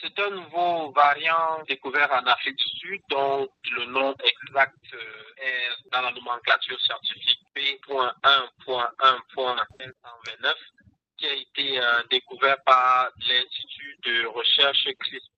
C'est un nouveau variant découvert en Afrique du Sud dont le nom exact est dans la nomenclature scientifique P.1.1.529 qui a été découvert par l'Institut de recherche CRISP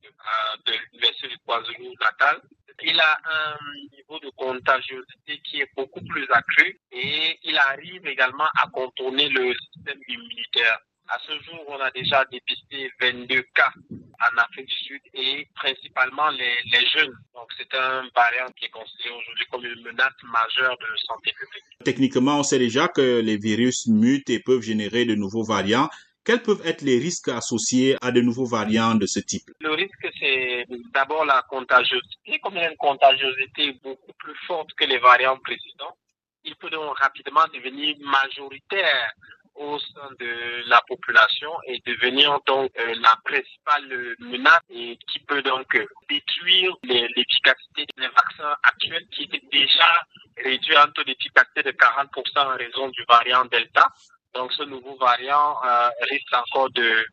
de l'Université de KwaZulu-Natal il a un niveau de contagiosité qui est beaucoup plus accru et il arrive également à contourner le système immunitaire. À ce jour, on a déjà dépisté 22 cas en Afrique du Sud et principalement les, les jeunes. Donc c'est un variant qui est considéré aujourd'hui comme une menace majeure de santé publique. Techniquement, on sait déjà que les virus mutent et peuvent générer de nouveaux variants. Quels peuvent être les risques associés à de nouveaux variants de ce type? Le risque, c'est d'abord la contagiosité. Comme il y a une contagiosité beaucoup plus forte que les variants précédents, il peut donc rapidement devenir majoritaire au sein de la population et devenir donc euh, la principale menace et qui peut donc détruire l'efficacité des vaccins actuels qui étaient déjà réduits à un taux d'efficacité de 40% en raison du variant Delta. Donc ce nouveau variant euh, risque encore de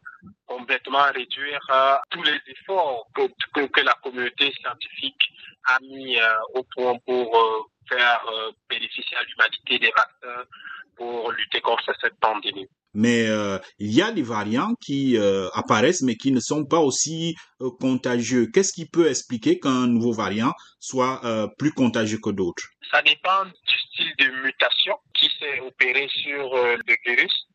complètement réduire euh, tous les efforts que, que, que, la communauté scientifique a mis euh, au point pour faire bénéficier à l'humanité des vaccins pour lutter contre cette pandémie. Mais euh, il y a des variants qui euh, apparaissent mais qui ne sont pas aussi euh, contagieux. Qu'est-ce qui peut expliquer qu'un nouveau variant soit plus contagieux que d'autres? Ça dépend style de mutation qui s'est opéré sur le virus.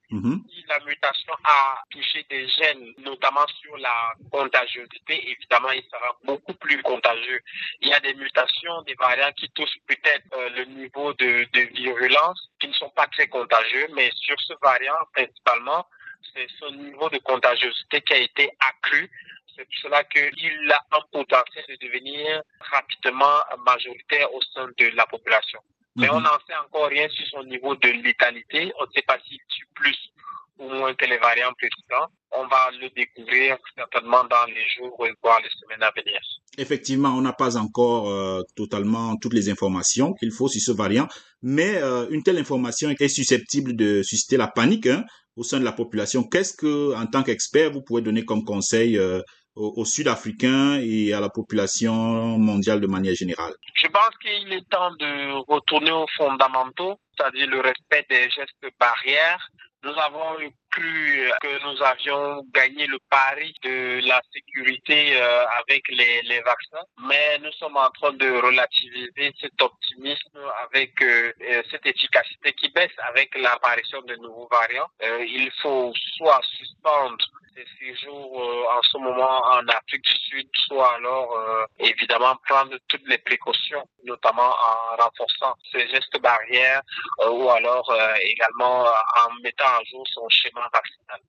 Si la mutation a touché des gènes, notamment sur la contagiosité, évidemment, il sera beaucoup plus contagieux. Il y a des mutations, des variants qui touchent peut-être euh, le niveau de, de virulence, qui ne sont pas très contagieux, mais sur ce variant, principalement, c'est son niveau de contagiosité qui a été accru. C'est pour cela qu'il a un potentiel de devenir rapidement majoritaire au sein de la population. Mais on n'en sait encore rien sur son niveau de létalité. On ne sait pas s'il tue plus ou moins que les variants précédents. On va le découvrir certainement dans les jours, voire les semaines à venir. Effectivement, on n'a pas encore euh, totalement toutes les informations qu'il faut sur ce variant, mais euh, une telle information est susceptible de susciter la panique hein, au sein de la population. Qu'est-ce que, en tant qu'expert, vous pouvez donner comme conseil euh, aux, Sud-Africains et à la population mondiale de manière générale Je pense qu'il est temps de retourner aux fondamentaux, c'est-à-dire le respect des gestes barrières. Nous avons cru que nous avions gagné le pari de la sécurité euh, avec les, vaccins, mais nous sommes en train de relativiser cet optimisme avec euh, cette efficacité qui baisse avec l'apparition de nouveaux variants. Euh, il faut soit suspendre ces séjours euh, en ce moment en Afrique du Sud, soit alors euh, évidemment prendre toutes les précautions, notamment en renforçant ces gestes barrières euh, ou alors également en mettant à jour son schéma vaccinal.